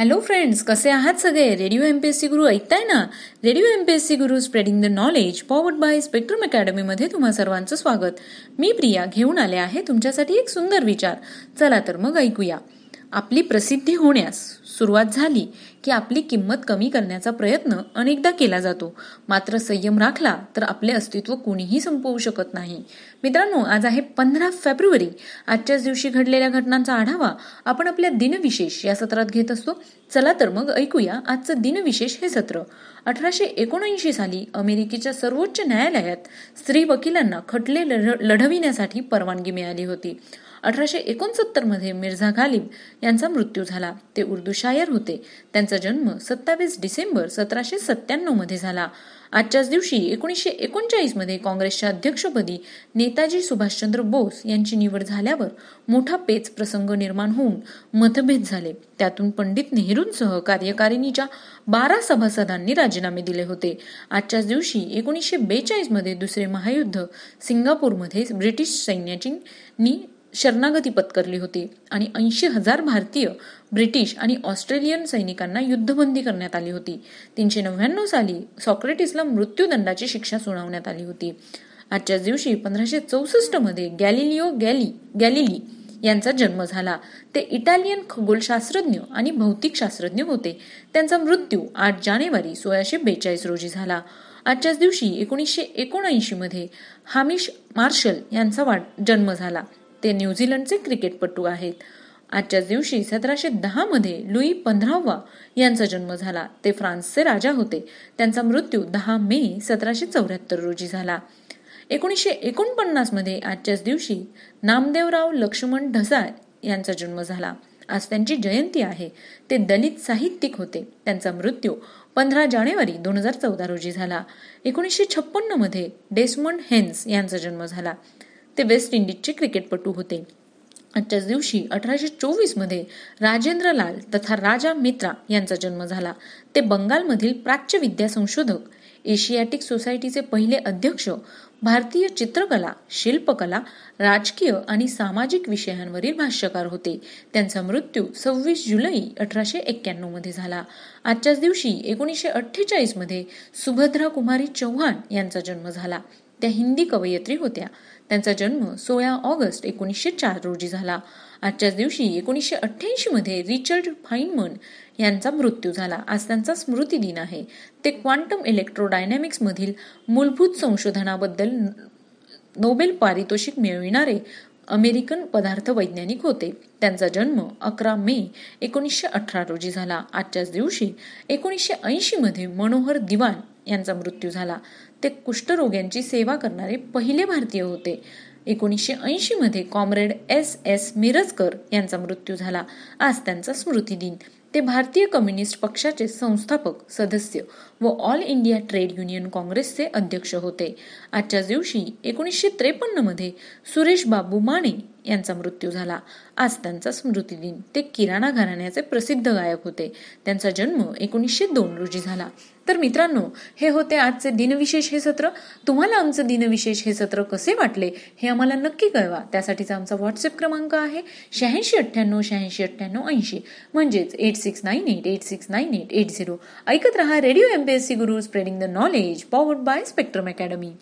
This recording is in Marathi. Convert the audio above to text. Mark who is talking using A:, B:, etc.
A: हॅलो फ्रेंड्स कसे आहात सगळे? Radio M P S C Guru ऐकताय ना? Radio M P S C Guru spreading the knowledge powered by Spectrum अकॅडमीमध्ये तुम्हा सर्वांचं स्वागत. मी प्रिया घेऊन आले आहे तुमच्यासाठी एक सुंदर विचार. चला तर मग ऐकूया. आपली प्रसिद्धी होण्यास सुरुवात झाली की आपली किंमत कमी करण्याचा प्रयत्न अनेकदा केला जातो. मात्र संयम राखला तर आपले अस्तित्व कोणीही संपवू शकत नाही. मित्रांनो आज आहे पंधरा फेब्रुवारी. आजच्याच दिवशी घडलेल्या घटनांचा आढावा आपण आपल्या दिनविशेष या सत्रात घेत असतो. चला तर मग ऐकूया आजचं दिनविशेष हे सत्र. अठराशे एकोणऐंशी साली अमेरिकेच्या सर्वोच्च न्यायालयात स्त्री वकिलांना खटले लढविण्यासाठी परवानगी मिळाली होती. अठराशे एकोणसत्तरमध्ये मिर्झा गालिब यांचा मृत्यू झाला. ते उर्दू शायर होते. त्यांचा जन्म सत्तावीस डिसेंबर सतराशे सत्त्याण्णवमध्ये झाला. आजच्याच दिवशी एकोणीसशे एकोणचाळीसमध्ये काँग्रेसच्या अध्यक्षपदी नेताजी सुभाषचंद्र बोस यांची निवड झाल्यावर मोठा पेच प्रसंग निर्माण होऊन मतभेद झाले. त्यातून पंडित नेहरूंसह कार्यकारिणीच्या बारा सभासदांनी राजीनामे दिले होते. आजच्याच दिवशी एकोणीसशे बेचाळीसमध्ये दुसरे महायुद्ध सिंगापूरमध्ये ब्रिटिश सैन्याची शरणागती पत्करली होती आणि ऐंशी हजार भारतीय ब्रिटिश आणि ऑस्ट्रेलियन सैनिकांना युद्धबंदी करण्यात आली होती. तीनशे नव्याण्णव साली सॉक्रेटिसला मृत्यूदंडाची शिक्षा सुनावण्यात आली होती. आजच्याच दिवशी पंधराशे चौसष्टमध्ये गॅलिलिओ गॅली गॅलिली यांचा जन्म झाला. ते इटालियन खगोलशास्त्रज्ञ आणि भौतिकशास्त्रज्ञ होते. त्यांचा मृत्यू आठ जानेवारी सोळाशे बेचाळीस रोजी झाला. आजच्याच दिवशी एकोणीसशे एकोणऐंशी मध्ये हामिश मार्शल यांचा वाढ जन्म झाला. ते न्यूझीलंडचे क्रिकेटपटू आहेत. आजच्याच दिवशी सतराशे दहा मध्ये लुई पंधरावा यांचा जन्म झाला. ते फ्रान्सचे राजा होते. त्यांचा मृत्यू दहा मे सतराशे चौऱ्याहत्तर रोजी झाला. एकोणीसशे एकोणपन्नासमध्ये आजच्याच दिवशी नामदेवराव लक्ष्मण ढसाळ यांचा जन्म झाला. आज त्यांची जयंती आहे. ते दलित साहित्यिक होते. त्यांचा मृत्यू पंधरा जानेवारी दोन हजार चौदा रोजी झाला. एकोणीसशे छप्पन्नमध्ये डेस्मंड हेन्स यांचा जन्म झाला. ते वेस्ट इंडिजचे क्रिकेटपटू होते. आजच्याच दिवशी अठराशे चोवीसमध्ये राजेंद्र लाल तथा राजा मित्रा यांचा जन्म झाला. ते बंगालमधील प्राच्य विद्या संशोधक एशियाटिक सोसायटीचे पहिले अध्यक्ष भारतीय चित्रकला शिल्पकला राजकीय आणि सामाजिक विषयांवरील भाष्यकार होते. त्यांचा मृत्यू सव्वीस जुलै अठराशे एक्क्याण्णवमध्ये झाला. आजच्याच दिवशी एकोणीसशे अठ्ठेचाळीसमध्ये सुभद्रा कुमारी चौहान यांचा जन्म झाला. त्या हिंदी कवयित्री होत्या. त्यांचा जन्म सोळा ऑगस्ट एकोणीसशे चार रोजी झाला. आजच्याच दिवशी एकोणीसशे अठ्ठ्याऐंशी मध्ये रिचर्ड फाईनमन यांचा मृत्यू झाला. आज त्यांचा स्मृती दिन आहे. ते क्वांटम इलेक्ट्रोडायनॅमिक्स मधील मूलभूत संशोधनाबद्दल नोबेल पारितोषिक मिळविणारे अमेरिकन पदार्थ वैज्ञानिक होते. त्यांचा जन्म अकरा मे एकोणीसशे अठरा रोजी झाला. आजच्याच दिवशी एकोणीसशे ऐंशी मध्ये मनोहर दिवान यांचा मृत्यू झाला. ते कुष्ठरोग्यांची सेवा करणारे पहिले भारतीय होते. एकोणीसशे ऐंशी मध्ये कॉम्रेड एस एस मिरजकर यांचा मृत्यू झाला. आज त्यांचा स्मृती दिन ते भारतीय कम्युनिस्ट पक्षाचे संस्थापक सदस्य व ऑल इंडिया ट्रेड युनियन काँग्रेसचे अध्यक्ष होते. आजच्या दिवशी एकोणीसशे त्रेपन्नमध्ये सुरेश बाबू माने यांचा मृत्यू झाला. आज त्यांचा स्मृतिदिन ते किराणा घराण्याचे प्रसिद्ध गायक होते. त्यांचा जन्म एकोणीसशे दोन रोजी झाला. तर मित्रांनो हे होते आजचे दिनविशेष हे सत्र. तुम्हाला आमचं दिनविशेष हे सत्र कसे वाटले हे आम्हाला नक्की कळवा. त्यासाठीचा आमचा व्हॉट्सअप क्रमांक आहे शहाऐंशी अठ्ठ्याण्णव शहाऐंशी अठ्ठ्याण्णव ऐंशी. म्हणजेच eight six nine eight eight six nine eight eight zero. ऐकत रहा radio MPSC Guru spreading the knowledge powered by Spectrum Academy.